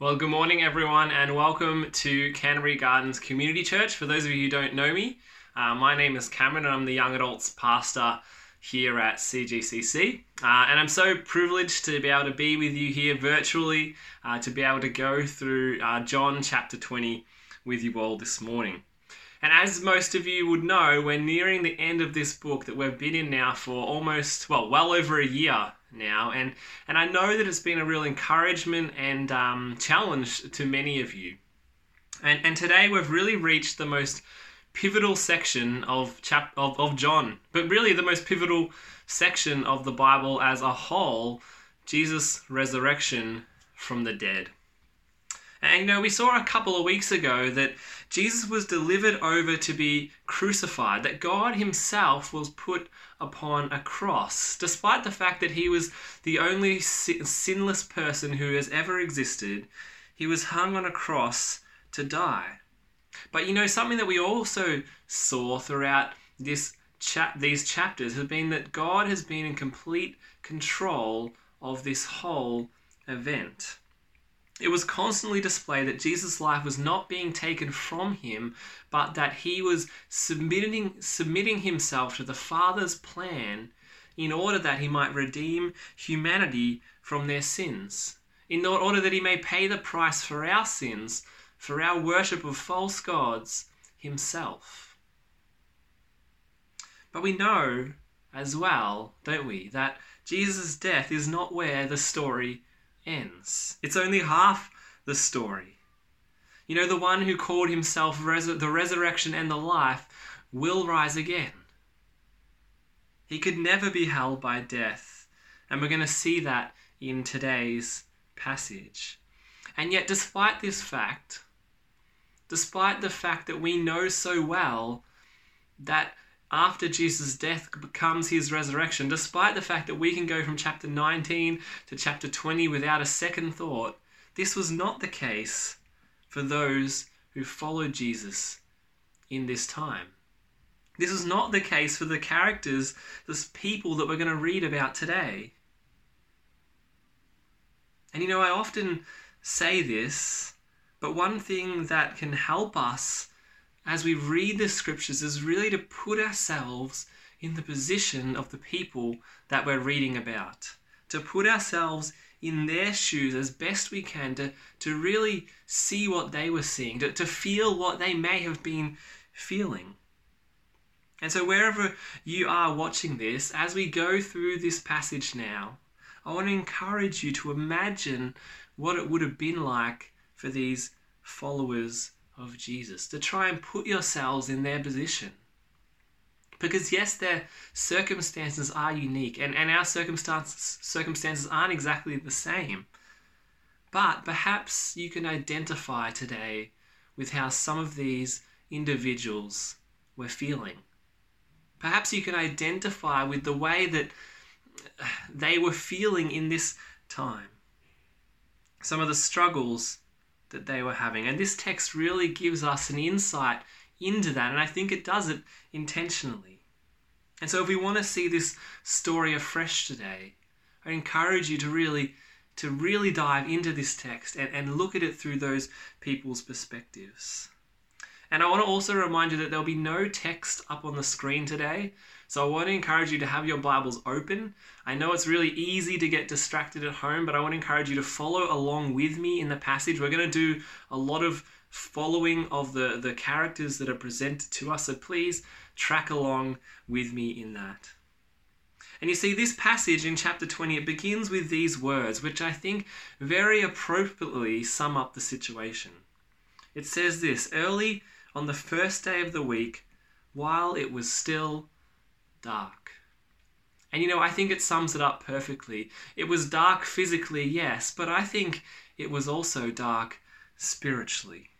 Well, good morning, everyone, and welcome to Canterbury Gardens Community Church. For those of you who don't know me, uh, my name is Cameron, and I'm the young adults pastor here at CGCC. Uh, and I'm so privileged to be able to be with you here virtually, uh, to be able to go through uh, John chapter 20 with you all this morning. And as most of you would know, we're nearing the end of this book that we've been in now for almost, well, well over a year now, and and I know that it's been a real encouragement and um, challenge to many of you. And and today we've really reached the most pivotal section of chap of, of John, but really the most pivotal section of the Bible as a whole, Jesus' resurrection from the dead. And you know, we saw a couple of weeks ago that Jesus was delivered over to be crucified, that God Himself was put upon a cross, despite the fact that He was the only sinless person who has ever existed. He was hung on a cross to die. But you know, something that we also saw throughout this cha- these chapters has been that God has been in complete control of this whole event. It was constantly displayed that Jesus' life was not being taken from him, but that he was submitting, submitting himself to the Father's plan in order that he might redeem humanity from their sins, in order that he may pay the price for our sins, for our worship of false gods himself. But we know as well, don't we, that Jesus' death is not where the story ends. It's only half the story. You know, the one who called himself res- the resurrection and the life will rise again. He could never be held by death. And we're going to see that in today's passage. And yet, despite this fact, despite the fact that we know so well that after Jesus' death becomes his resurrection, despite the fact that we can go from chapter 19 to chapter 20 without a second thought, this was not the case for those who followed Jesus in this time. This was not the case for the characters, the people that we're going to read about today. And you know, I often say this, but one thing that can help us as we read the scriptures is really to put ourselves in the position of the people that we're reading about, to put ourselves in their shoes as best we can, to, to really see what they were seeing, to, to feel what they may have been feeling. And so, wherever you are watching this, as we go through this passage now, I want to encourage you to imagine what it would have been like for these followers of Jesus, to try and put yourselves in their position. Because yes, their circumstances are unique, and, and our circumstances circumstances aren't exactly the same. But perhaps you can identify today with how some of these individuals were feeling. Perhaps you can identify with the way that they were feeling in this time. Some of the struggles that they were having. And this text really gives us an insight into that, and I think it does it intentionally. And so if we want to see this story afresh today, I encourage you to really to really dive into this text and, and look at it through those people's perspectives. And I want to also remind you that there'll be no text up on the screen today. So I want to encourage you to have your Bibles open. I know it's really easy to get distracted at home, but I want to encourage you to follow along with me in the passage. We're going to do a lot of following of the, the characters that are presented to us. So please track along with me in that. And you see, this passage in chapter 20, it begins with these words, which I think very appropriately sum up the situation. It says this Early on the first day of the week, while it was still dark. And you know, I think it sums it up perfectly. It was dark physically, yes, but I think it was also dark spiritually.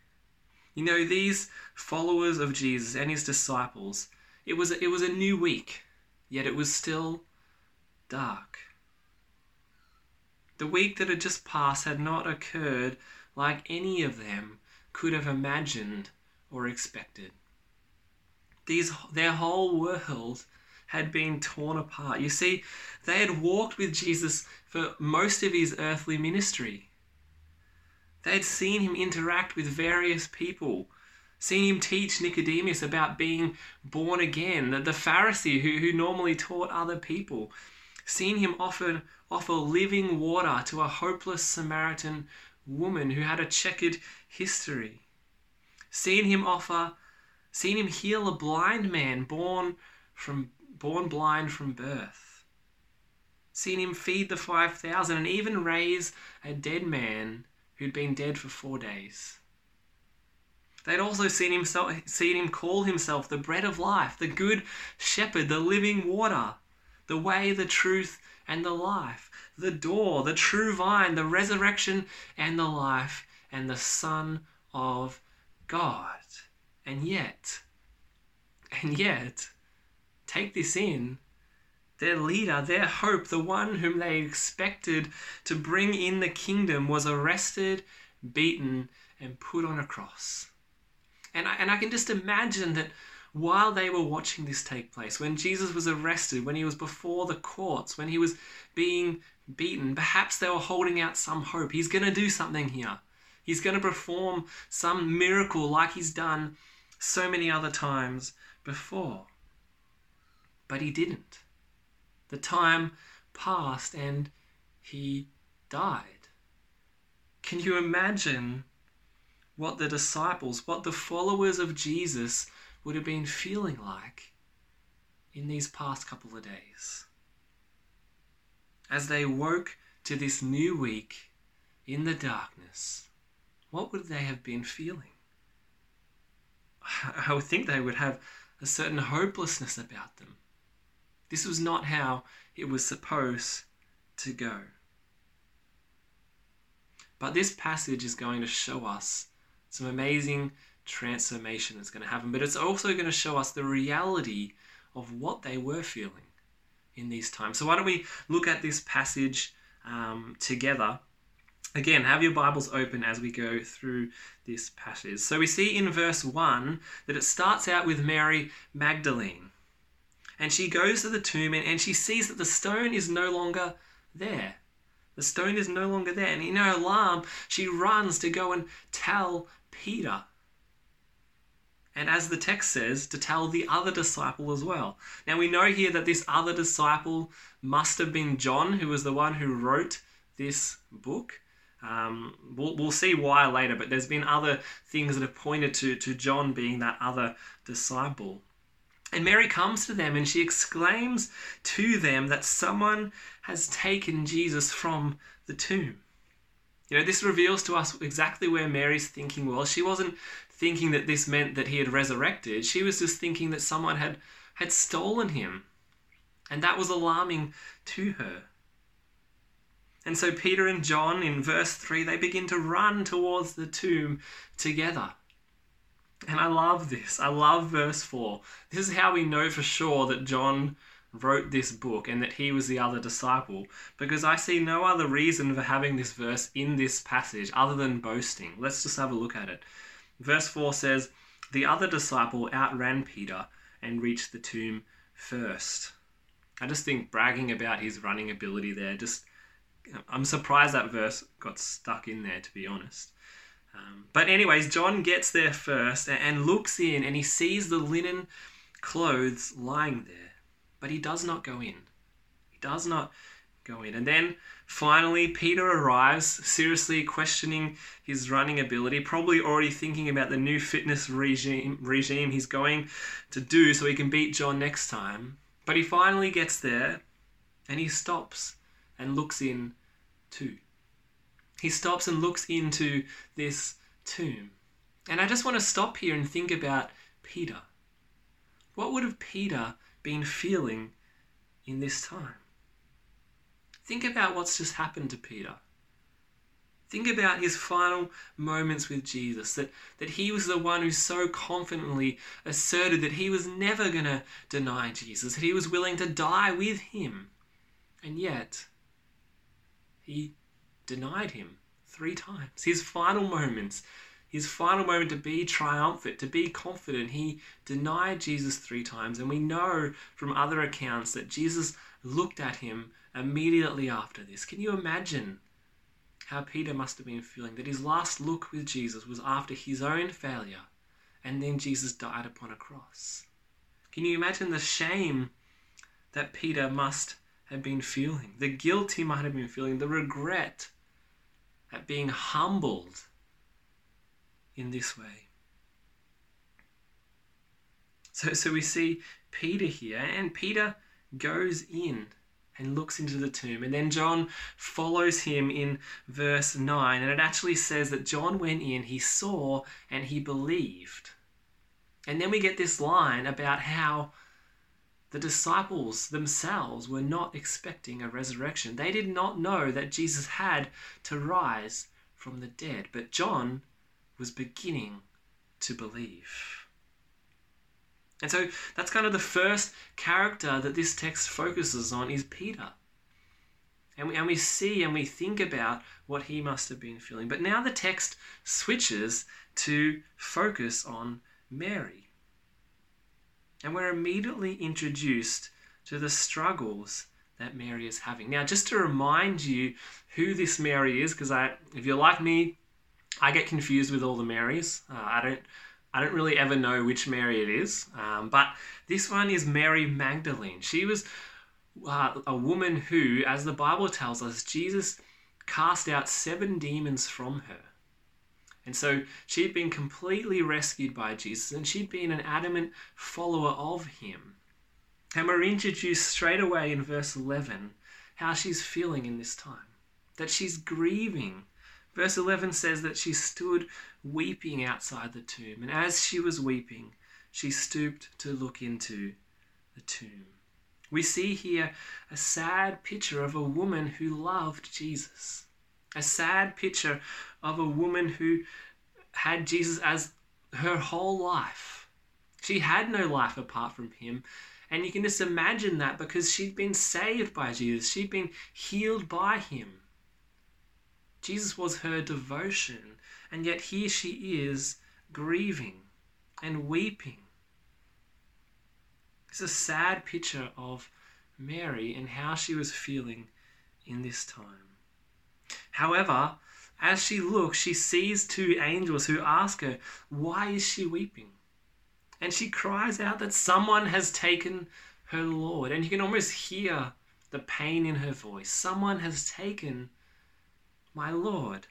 You know, these followers of Jesus and his disciples, it was a, it was a new week, yet it was still dark. The week that had just passed had not occurred like any of them could have imagined or expected. These, their whole world had been torn apart. You see, they had walked with Jesus for most of his earthly ministry. They had seen him interact with various people, seen him teach Nicodemus about being born again, the Pharisee who, who normally taught other people, seen him offer, offer living water to a hopeless Samaritan woman who had a checkered history, seen him offer, seen him heal a blind man born from born blind from birth, seen him feed the 5,000 and even raise a dead man who'd been dead for four days. They'd also seen him, seen him call himself the bread of life, the good shepherd, the living water, the way, the truth, and the life, the door, the true vine, the resurrection and the life, and the Son of God. And yet, and yet, take this in, their leader, their hope, the one whom they expected to bring in the kingdom, was arrested, beaten, and put on a cross. And I, and I can just imagine that while they were watching this take place, when Jesus was arrested, when he was before the courts, when he was being beaten, perhaps they were holding out some hope. He's going to do something here. He's going to perform some miracle like he's done so many other times before. But he didn't. The time passed and he died. Can you imagine what the disciples, what the followers of Jesus would have been feeling like in these past couple of days? As they woke to this new week in the darkness, what would they have been feeling? I would think they would have a certain hopelessness about them. This was not how it was supposed to go. But this passage is going to show us some amazing transformation that's going to happen, but it's also going to show us the reality of what they were feeling in these times. So, why don't we look at this passage um, together? Again, have your Bibles open as we go through this passage. So, we see in verse 1 that it starts out with Mary Magdalene and she goes to the tomb and, and she sees that the stone is no longer there. The stone is no longer there. And in her alarm, she runs to go and tell Peter. And as the text says, to tell the other disciple as well. Now we know here that this other disciple must have been John, who was the one who wrote this book. Um, we'll, we'll see why later, but there's been other things that have pointed to, to John being that other disciple. And Mary comes to them and she exclaims to them that someone has taken Jesus from the tomb. You know, this reveals to us exactly where Mary's thinking was. She wasn't thinking that this meant that he had resurrected. She was just thinking that someone had, had stolen him. And that was alarming to her. And so Peter and John in verse 3, they begin to run towards the tomb together. And I love this. I love verse 4. This is how we know for sure that John wrote this book and that he was the other disciple, because I see no other reason for having this verse in this passage other than boasting. Let's just have a look at it. Verse 4 says, The other disciple outran Peter and reached the tomb first. I just think bragging about his running ability there, just I'm surprised that verse got stuck in there, to be honest. Um, but, anyways, John gets there first and looks in and he sees the linen clothes lying there, but he does not go in. He does not go in. And then finally, Peter arrives, seriously questioning his running ability, probably already thinking about the new fitness regime, regime he's going to do so he can beat John next time. But he finally gets there and he stops and looks in too he stops and looks into this tomb. And I just want to stop here and think about Peter. What would have Peter been feeling in this time? Think about what's just happened to Peter. Think about his final moments with Jesus, that, that he was the one who so confidently asserted that he was never going to deny Jesus, that he was willing to die with him. And yet, he denied him three times. His final moments, his final moment to be triumphant, to be confident, he denied Jesus three times. And we know from other accounts that Jesus looked at him immediately after this. Can you imagine how Peter must have been feeling that his last look with Jesus was after his own failure, and then Jesus died upon a cross. Can you imagine the shame that Peter must have been feeling, the guilt he might have been feeling, the regret at being humbled in this way? So, so we see Peter here, and Peter goes in and looks into the tomb. And then John follows him in verse 9. And it actually says that John went in, he saw, and he believed. And then we get this line about how the disciples themselves were not expecting a resurrection. They did not know that Jesus had to rise from the dead. But John was beginning to believe. And so that's kind of the first character that this text focuses on is Peter. And we, and we see and we think about what he must have been feeling. But now the text switches to focus on Mary. And we're immediately introduced to the struggles that Mary is having. Now, just to remind you who this Mary is, because I, if you're like me, I get confused with all the Marys. Uh, I don't I don't really ever know which Mary it is, um, but this one is Mary Magdalene. She was uh, a woman who, as the Bible tells us, Jesus cast out seven demons from her. And so she'd been completely rescued by Jesus and she'd been an adamant follower of him. And we're introduced straight away in verse 11 how she's feeling in this time. That she's grieving Verse 11 says that she stood weeping outside the tomb, and as she was weeping, she stooped to look into the tomb. We see here a sad picture of a woman who loved Jesus, a sad picture of a woman who had Jesus as her whole life. She had no life apart from him. And you can just imagine that because she'd been saved by Jesus, she'd been healed by him. Jesus was her devotion, and yet here she is grieving and weeping. It's a sad picture of Mary and how she was feeling in this time. However, as she looks, she sees two angels who ask her, Why is she weeping? And she cries out that someone has taken her Lord. And you can almost hear the pain in her voice. Someone has taken my Lord.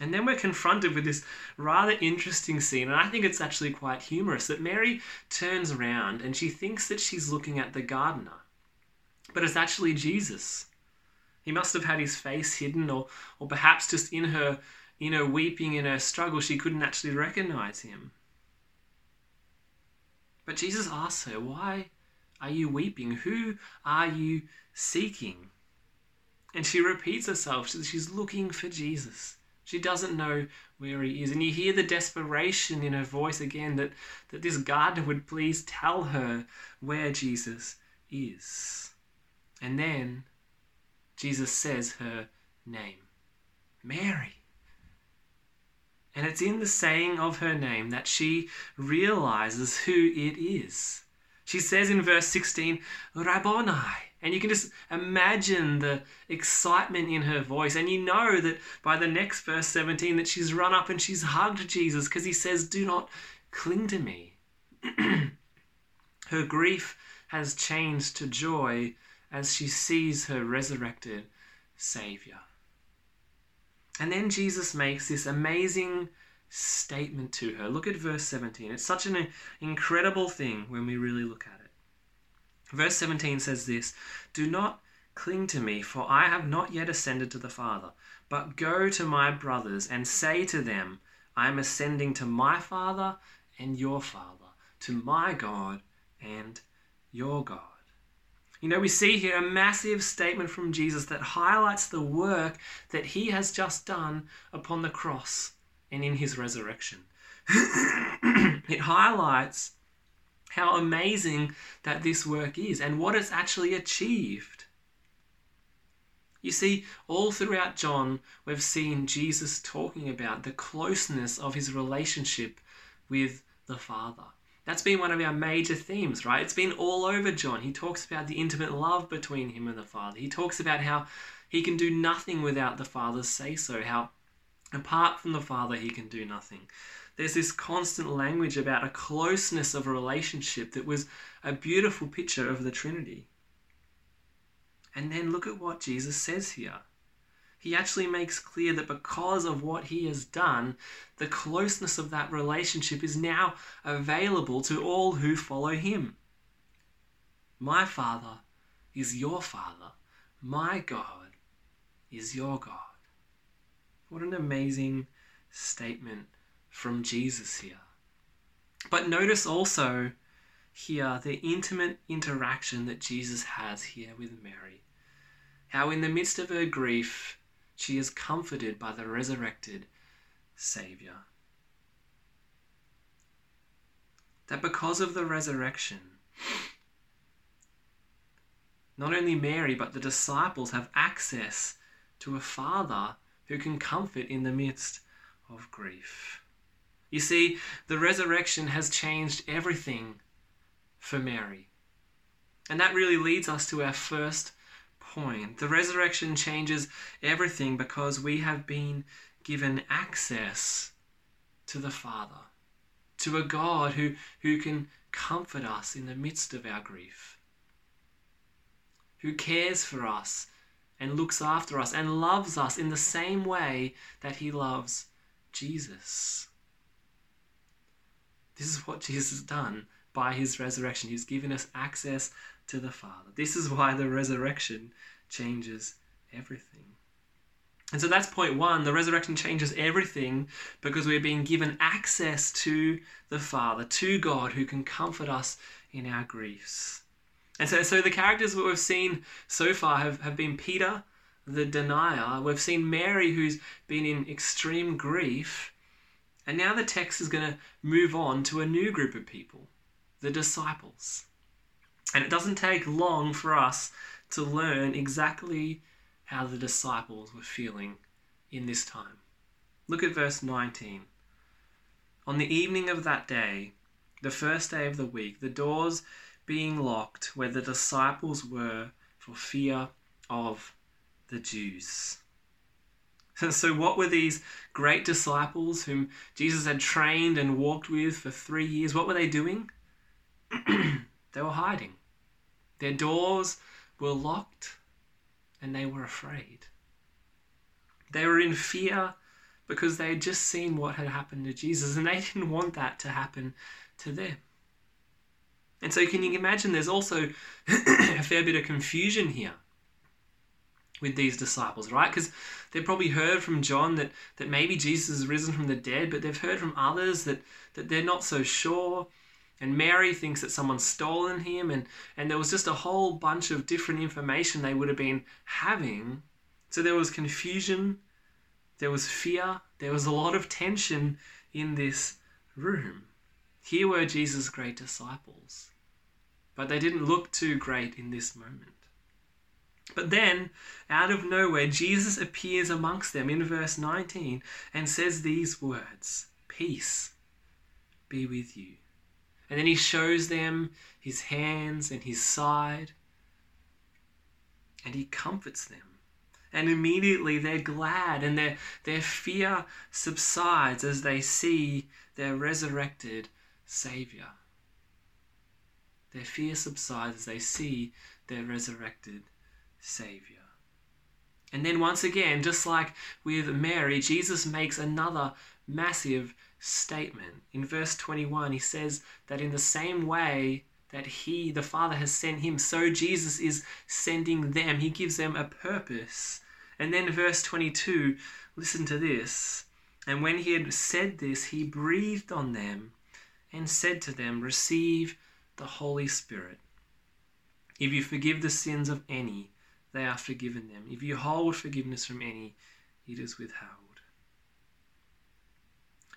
And then we're confronted with this rather interesting scene, and I think it's actually quite humorous that Mary turns around and she thinks that she's looking at the gardener, but it's actually Jesus. He must have had his face hidden, or, or perhaps just in her, you know, weeping in her struggle, she couldn't actually recognize him. But Jesus asks her, Why are you weeping? Who are you seeking? And she repeats herself. She's looking for Jesus. She doesn't know where he is. And you hear the desperation in her voice again that, that this gardener would please tell her where Jesus is. And then Jesus says her name Mary. And it's in the saying of her name that she realizes who it is. She says in verse 16, Rabboni, and you can just imagine the excitement in her voice. And you know that by the next verse 17 that she's run up and she's hugged Jesus because he says, Do not cling to me. her grief has changed to joy as she sees her resurrected Savior. And then Jesus makes this amazing statement to her. Look at verse 17. It's such an incredible thing when we really look at it. Verse 17 says this Do not cling to me, for I have not yet ascended to the Father, but go to my brothers and say to them, I am ascending to my Father and your Father, to my God and your God. You know, we see here a massive statement from Jesus that highlights the work that he has just done upon the cross and in his resurrection. it highlights how amazing that this work is and what it's actually achieved. You see, all throughout John, we've seen Jesus talking about the closeness of his relationship with the Father. That's been one of our major themes, right? It's been all over John. He talks about the intimate love between him and the Father. He talks about how He can do nothing without the Father's say so. How apart from the Father, he can do nothing. There's this constant language about a closeness of a relationship that was a beautiful picture of the Trinity. And then look at what Jesus says here. He actually makes clear that because of what he has done, the closeness of that relationship is now available to all who follow him. My Father is your Father. My God is your God. What an amazing statement from Jesus here. But notice also here the intimate interaction that Jesus has here with Mary. How, in the midst of her grief, she is comforted by the resurrected Saviour. That because of the resurrection, not only Mary but the disciples have access to a Father who can comfort in the midst of grief. You see, the resurrection has changed everything for Mary. And that really leads us to our first point. The resurrection changes everything because we have been given access to the Father, to a God who, who can comfort us in the midst of our grief, who cares for us and looks after us and loves us in the same way that he loves Jesus. This is what Jesus has done by his resurrection. He's given us access to the Father. This is why the resurrection changes everything. And so that's point one. The resurrection changes everything because we're being given access to the Father, to God who can comfort us in our griefs. And so, so the characters that we've seen so far have, have been Peter, the denier. We've seen Mary, who's been in extreme grief. And now the text is going to move on to a new group of people, the disciples. And it doesn't take long for us to learn exactly how the disciples were feeling in this time. Look at verse 19. On the evening of that day, the first day of the week, the doors being locked where the disciples were for fear of the Jews. So, what were these great disciples whom Jesus had trained and walked with for three years? What were they doing? they were hiding. Their doors were locked and they were afraid. They were in fear because they had just seen what had happened to Jesus and they didn't want that to happen to them. And so, can you imagine there's also a fair bit of confusion here with these disciples, right? Because they've probably heard from John that, that maybe Jesus has risen from the dead, but they've heard from others that, that they're not so sure. And Mary thinks that someone's stolen him, and, and there was just a whole bunch of different information they would have been having. So there was confusion, there was fear, there was a lot of tension in this room. Here were Jesus' great disciples, but they didn't look too great in this moment. But then, out of nowhere, Jesus appears amongst them in verse 19 and says these words Peace be with you. And then he shows them his hands and his side, and he comforts them. And immediately they're glad, and their, their fear subsides as they see their resurrected Saviour. Their fear subsides as they see their resurrected Savior. And then once again, just like with Mary, Jesus makes another massive statement. In verse 21, he says that in the same way that he, the Father, has sent him, so Jesus is sending them. He gives them a purpose. And then verse 22, listen to this. And when he had said this, he breathed on them and said to them, Receive the Holy Spirit. If you forgive the sins of any, they are forgiven them. If you hold forgiveness from any, it is withheld.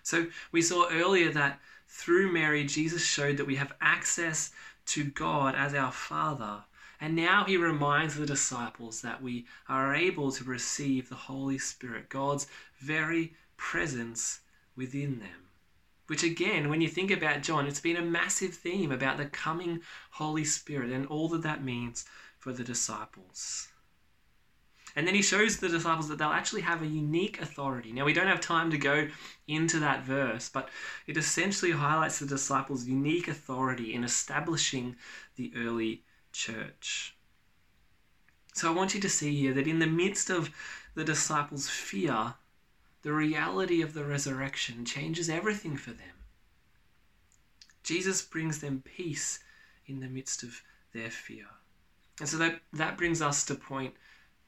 So we saw earlier that through Mary, Jesus showed that we have access to God as our Father. And now he reminds the disciples that we are able to receive the Holy Spirit, God's very presence within them. Which, again, when you think about John, it's been a massive theme about the coming Holy Spirit and all that that means for the disciples. And then he shows the disciples that they'll actually have a unique authority. Now, we don't have time to go into that verse, but it essentially highlights the disciples' unique authority in establishing the early church. So I want you to see here that in the midst of the disciples' fear, the reality of the resurrection changes everything for them. Jesus brings them peace in the midst of their fear. And so that, that brings us to point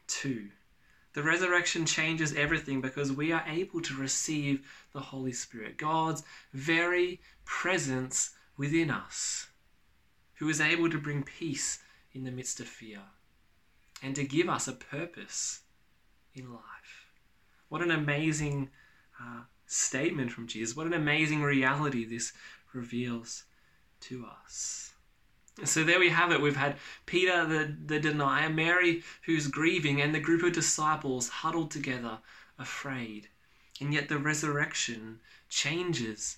two. The resurrection changes everything because we are able to receive the Holy Spirit, God's very presence within us, who is able to bring peace in the midst of fear and to give us a purpose in life. What an amazing uh, statement from Jesus. What an amazing reality this reveals to us. So there we have it. We've had Peter, the, the denier, Mary, who's grieving, and the group of disciples huddled together, afraid. And yet the resurrection changes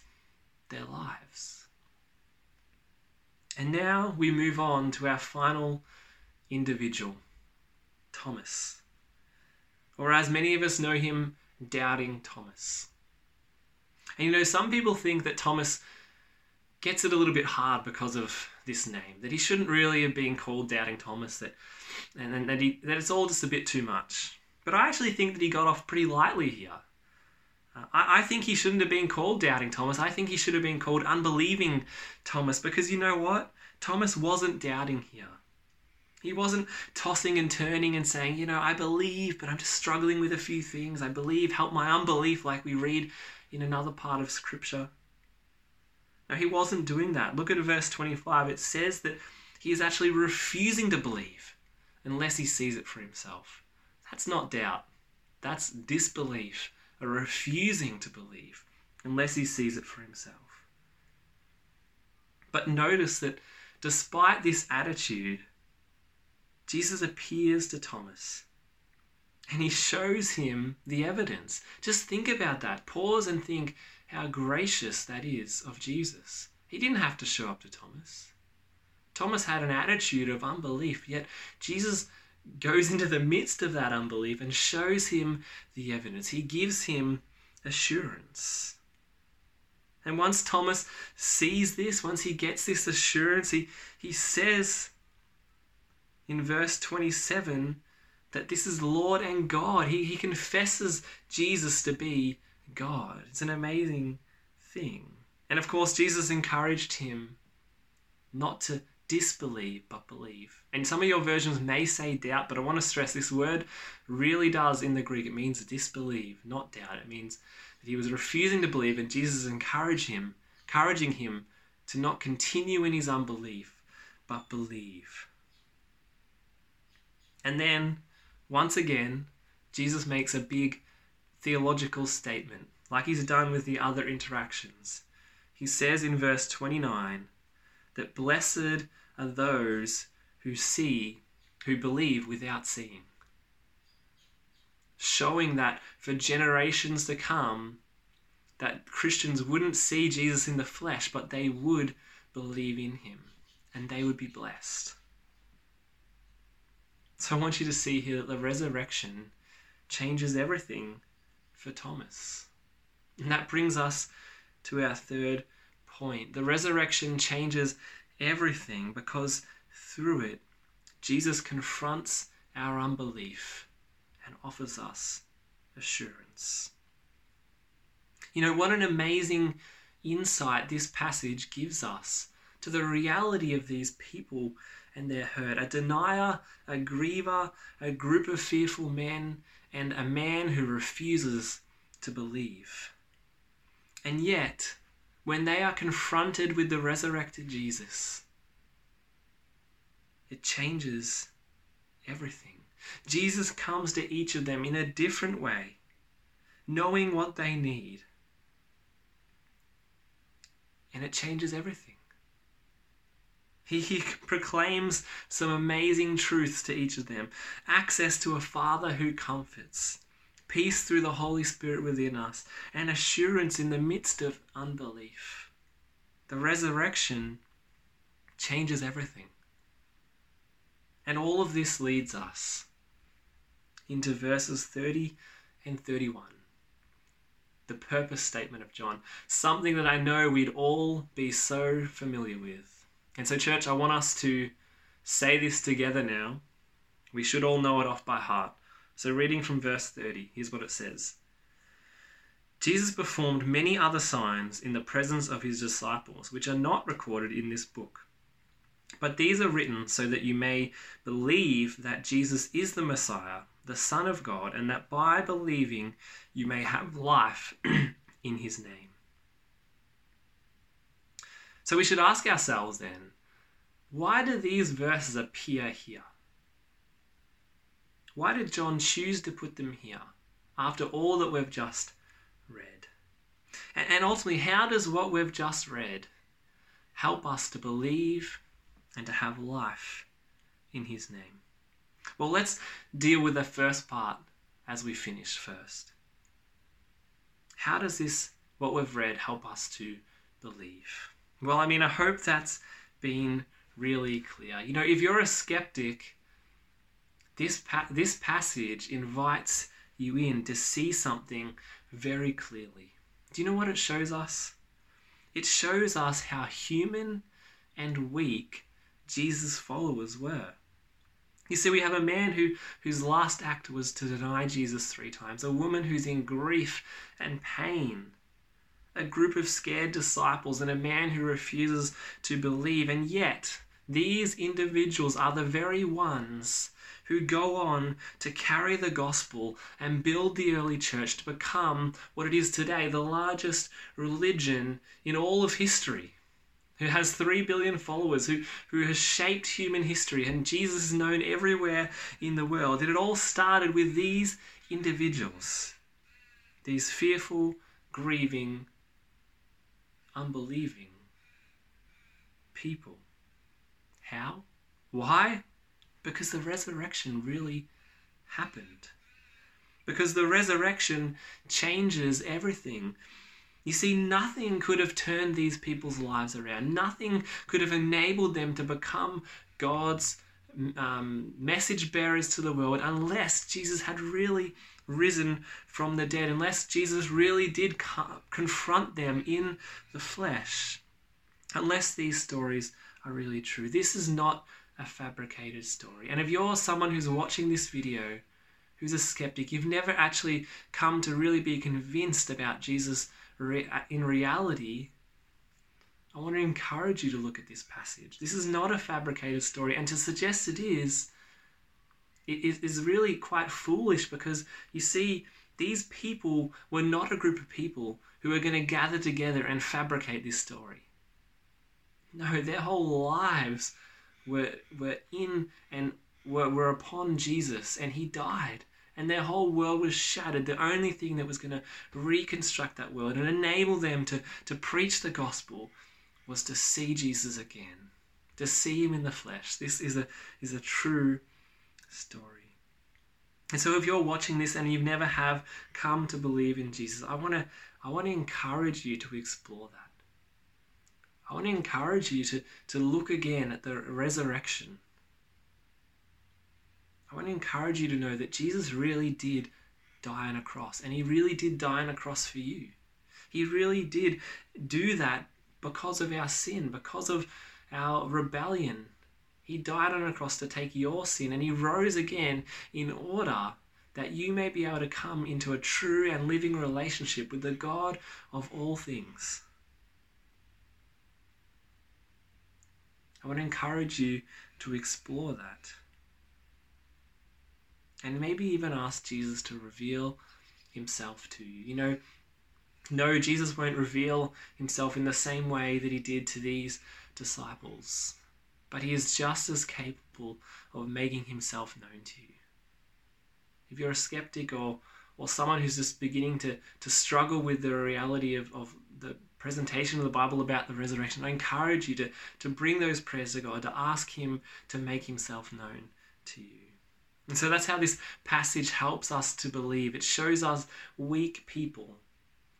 their lives. And now we move on to our final individual, Thomas. Or as many of us know him, Doubting Thomas. And you know, some people think that Thomas gets it a little bit hard because of this name, that he shouldn't really have been called Doubting Thomas, that, and, and that, he, that it's all just a bit too much. But I actually think that he got off pretty lightly here. Uh, I, I think he shouldn't have been called Doubting Thomas. I think he should have been called Unbelieving Thomas because you know what? Thomas wasn't doubting here. He wasn't tossing and turning and saying, you know, I believe, but I'm just struggling with a few things. I believe, help my unbelief, like we read in another part of Scripture. No, he wasn't doing that. Look at verse 25. It says that he is actually refusing to believe unless he sees it for himself. That's not doubt, that's disbelief, a refusing to believe unless he sees it for himself. But notice that despite this attitude, Jesus appears to Thomas and he shows him the evidence. Just think about that. Pause and think how gracious that is of Jesus. He didn't have to show up to Thomas. Thomas had an attitude of unbelief, yet Jesus goes into the midst of that unbelief and shows him the evidence. He gives him assurance. And once Thomas sees this, once he gets this assurance, he, he says in verse 27 that this is Lord and God. He, he confesses Jesus to be God. It's an amazing thing. And of course, Jesus encouraged him not to disbelieve but believe. And some of your versions may say doubt, but I want to stress this word really does in the Greek. It means disbelieve, not doubt. It means that he was refusing to believe, and Jesus encouraged him, encouraging him to not continue in his unbelief, but believe. And then, once again, Jesus makes a big theological statement, like he's done with the other interactions. He says in verse 29 that blessed are those who see, who believe without seeing. Showing that for generations to come, that Christians wouldn't see Jesus in the flesh, but they would believe in him and they would be blessed. So I want you to see here that the resurrection changes everything for Thomas. And that brings us to our third point. The resurrection changes everything because through it, Jesus confronts our unbelief and offers us assurance. You know, what an amazing insight this passage gives us to the reality of these people and their hurt. A denier, a griever, a group of fearful men, and a man who refuses to believe. And yet, when they are confronted with the resurrected Jesus, it changes everything. Jesus comes to each of them in a different way, knowing what they need. And it changes everything. He, he proclaims some amazing truths to each of them access to a Father who comforts, peace through the Holy Spirit within us, and assurance in the midst of unbelief. The resurrection changes everything. And all of this leads us into verses 30 and 31. The purpose statement of John, something that I know we'd all be so familiar with. And so, church, I want us to say this together now. We should all know it off by heart. So, reading from verse 30, here's what it says Jesus performed many other signs in the presence of his disciples, which are not recorded in this book. But these are written so that you may believe that Jesus is the Messiah, the Son of God, and that by believing you may have life in his name. So we should ask ourselves then why do these verses appear here? Why did John choose to put them here after all that we've just read? And ultimately, how does what we've just read help us to believe and to have life in his name. Well, let's deal with the first part as we finish first. How does this, what we've read, help us to believe? Well, I mean, I hope that's been really clear. You know, if you're a skeptic, this, pa- this passage invites you in to see something very clearly. Do you know what it shows us? It shows us how human and weak Jesus' followers were. You see, we have a man who, whose last act was to deny Jesus three times, a woman who's in grief and pain, a group of scared disciples, and a man who refuses to believe. And yet, these individuals are the very ones who go on to carry the gospel and build the early church to become what it is today, the largest religion in all of history who has 3 billion followers, who, who has shaped human history, and Jesus is known everywhere in the world. And it all started with these individuals, these fearful, grieving, unbelieving people. How? Why? Because the resurrection really happened. Because the resurrection changes everything. You see, nothing could have turned these people's lives around. Nothing could have enabled them to become God's um, message bearers to the world unless Jesus had really risen from the dead, unless Jesus really did co- confront them in the flesh, unless these stories are really true. This is not a fabricated story. And if you're someone who's watching this video, who's a skeptic, you've never actually come to really be convinced about Jesus in reality, I want to encourage you to look at this passage. This is not a fabricated story, and to suggest it is, it is really quite foolish because you see, these people were not a group of people who were going to gather together and fabricate this story. No, their whole lives were, were in and were, were upon Jesus, and he died and their whole world was shattered. The only thing that was going to reconstruct that world and enable them to, to preach the gospel was to see Jesus again, to see him in the flesh. This is a, is a true story. And so if you're watching this and you've never have come to believe in Jesus, I want to I want to encourage you to explore that. I want to encourage you to, to look again at the resurrection I want to encourage you to know that Jesus really did die on a cross, and he really did die on a cross for you. He really did do that because of our sin, because of our rebellion. He died on a cross to take your sin, and he rose again in order that you may be able to come into a true and living relationship with the God of all things. I want to encourage you to explore that and maybe even ask Jesus to reveal himself to you. You know, no, Jesus won't reveal himself in the same way that he did to these disciples, but he is just as capable of making himself known to you. If you're a skeptic or or someone who's just beginning to, to struggle with the reality of, of the presentation of the Bible about the resurrection, I encourage you to, to bring those prayers to God, to ask Him to make Himself known to you. And so that's how this passage helps us to believe. It shows us weak people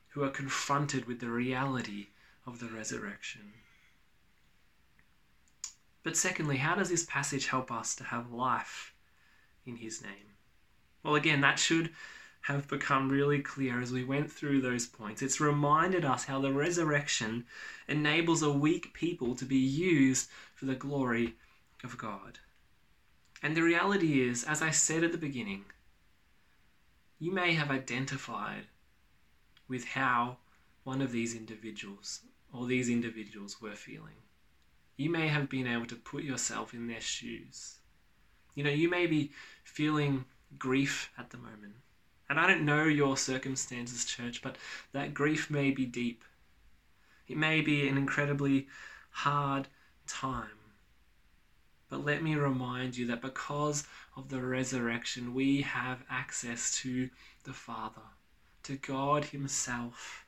who are confronted with the reality of the resurrection. But secondly, how does this passage help us to have life in his name? Well, again, that should have become really clear as we went through those points. It's reminded us how the resurrection enables a weak people to be used for the glory of God. And the reality is, as I said at the beginning, you may have identified with how one of these individuals or these individuals were feeling. You may have been able to put yourself in their shoes. You know, you may be feeling grief at the moment. And I don't know your circumstances, church, but that grief may be deep. It may be an incredibly hard time. But let me remind you that because of the resurrection, we have access to the Father, to God Himself,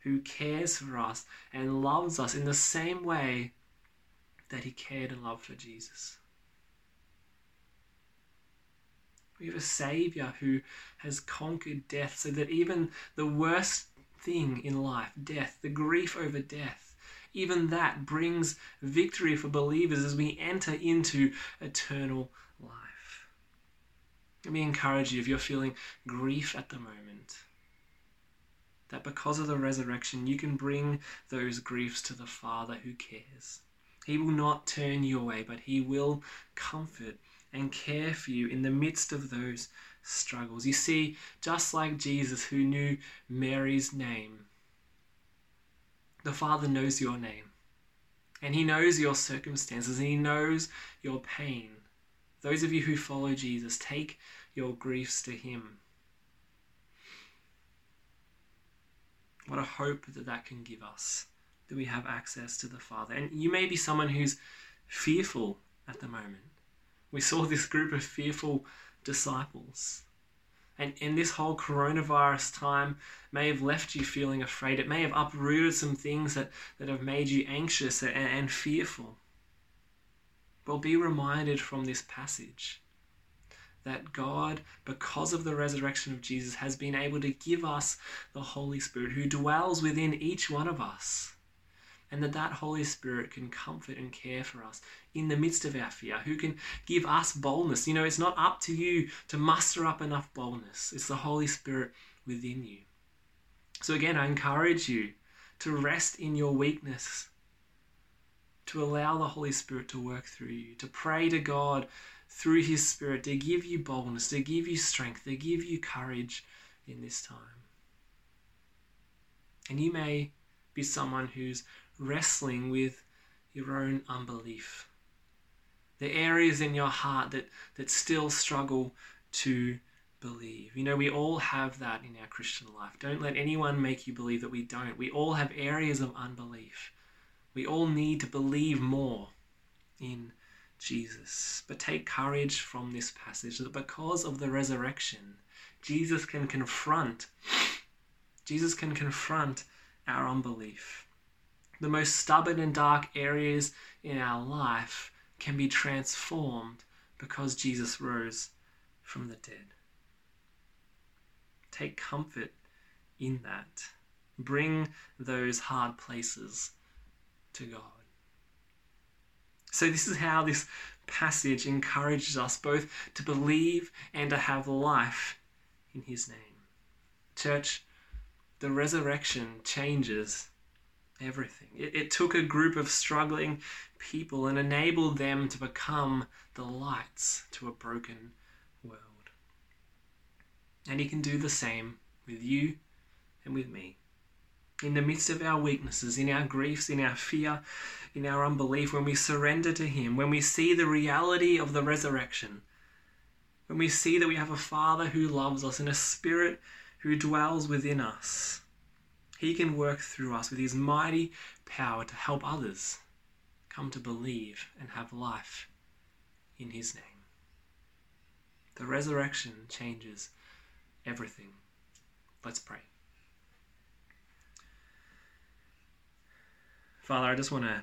who cares for us and loves us in the same way that He cared and loved for Jesus. We have a Savior who has conquered death so that even the worst thing in life, death, the grief over death, even that brings victory for believers as we enter into eternal life. Let me encourage you if you're feeling grief at the moment, that because of the resurrection, you can bring those griefs to the Father who cares. He will not turn you away, but He will comfort and care for you in the midst of those struggles. You see, just like Jesus, who knew Mary's name, the Father knows your name. And He knows your circumstances and He knows your pain. Those of you who follow Jesus, take your griefs to Him. What a hope that that can give us, that we have access to the Father. And you may be someone who's fearful at the moment. We saw this group of fearful disciples. And in this whole coronavirus time may have left you feeling afraid. It may have uprooted some things that, that have made you anxious and, and fearful. Well, be reminded from this passage that God, because of the resurrection of Jesus, has been able to give us the Holy Spirit who dwells within each one of us and that that Holy Spirit can comfort and care for us in the midst of our fear, who can give us boldness. You know, it's not up to you to muster up enough boldness, it's the Holy Spirit within you. So, again, I encourage you to rest in your weakness, to allow the Holy Spirit to work through you, to pray to God through His Spirit to give you boldness, to give you strength, to give you courage in this time. And you may be someone who's wrestling with your own unbelief. The areas in your heart that, that still struggle to believe. You know, we all have that in our Christian life. Don't let anyone make you believe that we don't. We all have areas of unbelief. We all need to believe more in Jesus. But take courage from this passage that because of the resurrection, Jesus can confront Jesus can confront our unbelief the most stubborn and dark areas in our life can be transformed because Jesus rose from the dead. Take comfort in that. Bring those hard places to God. So, this is how this passage encourages us both to believe and to have life in His name. Church, the resurrection changes everything. It, it took a group of struggling people and enabled them to become the lights to a broken world. And He can do the same with you and with me. In the midst of our weaknesses, in our griefs, in our fear, in our unbelief, when we surrender to Him, when we see the reality of the resurrection, when we see that we have a Father who loves us and a Spirit who dwells within us, he can work through us with His mighty power to help others come to believe and have life in His name. The resurrection changes everything. Let's pray. Father, I just want to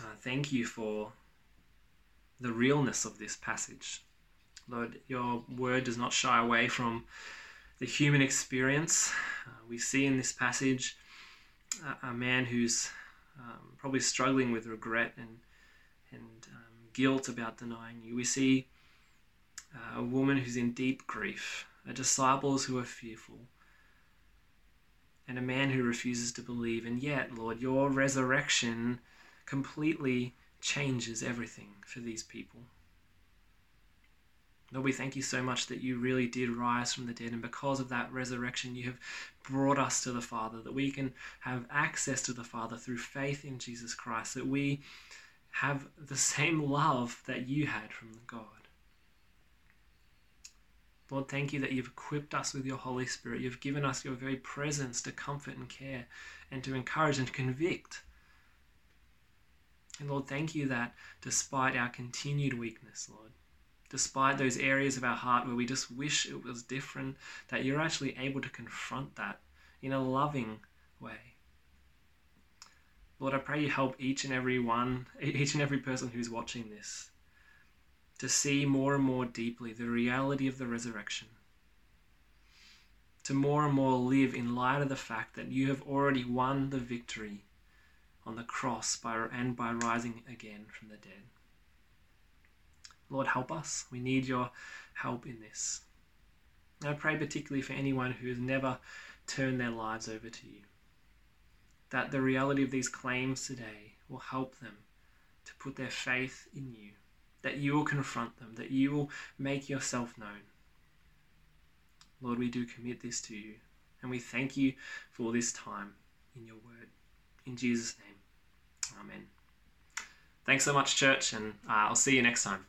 uh, thank you for the realness of this passage. Lord, your word does not shy away from the human experience. Uh, we see in this passage a, a man who's um, probably struggling with regret and and um, guilt about denying you. We see uh, a woman who's in deep grief a disciples who are fearful, and a man who refuses to believe. And yet, Lord, your resurrection completely changes everything for these people. Lord, we thank you so much that you really did rise from the dead, and because of that resurrection, you have brought us to the Father, that we can have access to the Father through faith in Jesus Christ, that we have the same love that you had from God. Lord, thank you that you've equipped us with your Holy Spirit. You've given us your very presence to comfort and care and to encourage and to convict. And Lord, thank you that despite our continued weakness, Lord, despite those areas of our heart where we just wish it was different, that you're actually able to confront that in a loving way. Lord, I pray you help each and every one, each and every person who's watching this, to see more and more deeply the reality of the resurrection. To more and more live in light of the fact that you have already won the victory on the cross by, and by rising again from the dead. Lord, help us. We need your help in this. And I pray particularly for anyone who has never turned their lives over to you, that the reality of these claims today will help them to put their faith in you, that you will confront them, that you will make yourself known. Lord, we do commit this to you, and we thank you for this time in your word. In Jesus' name, amen. Thanks so much, church, and uh, I'll see you next time.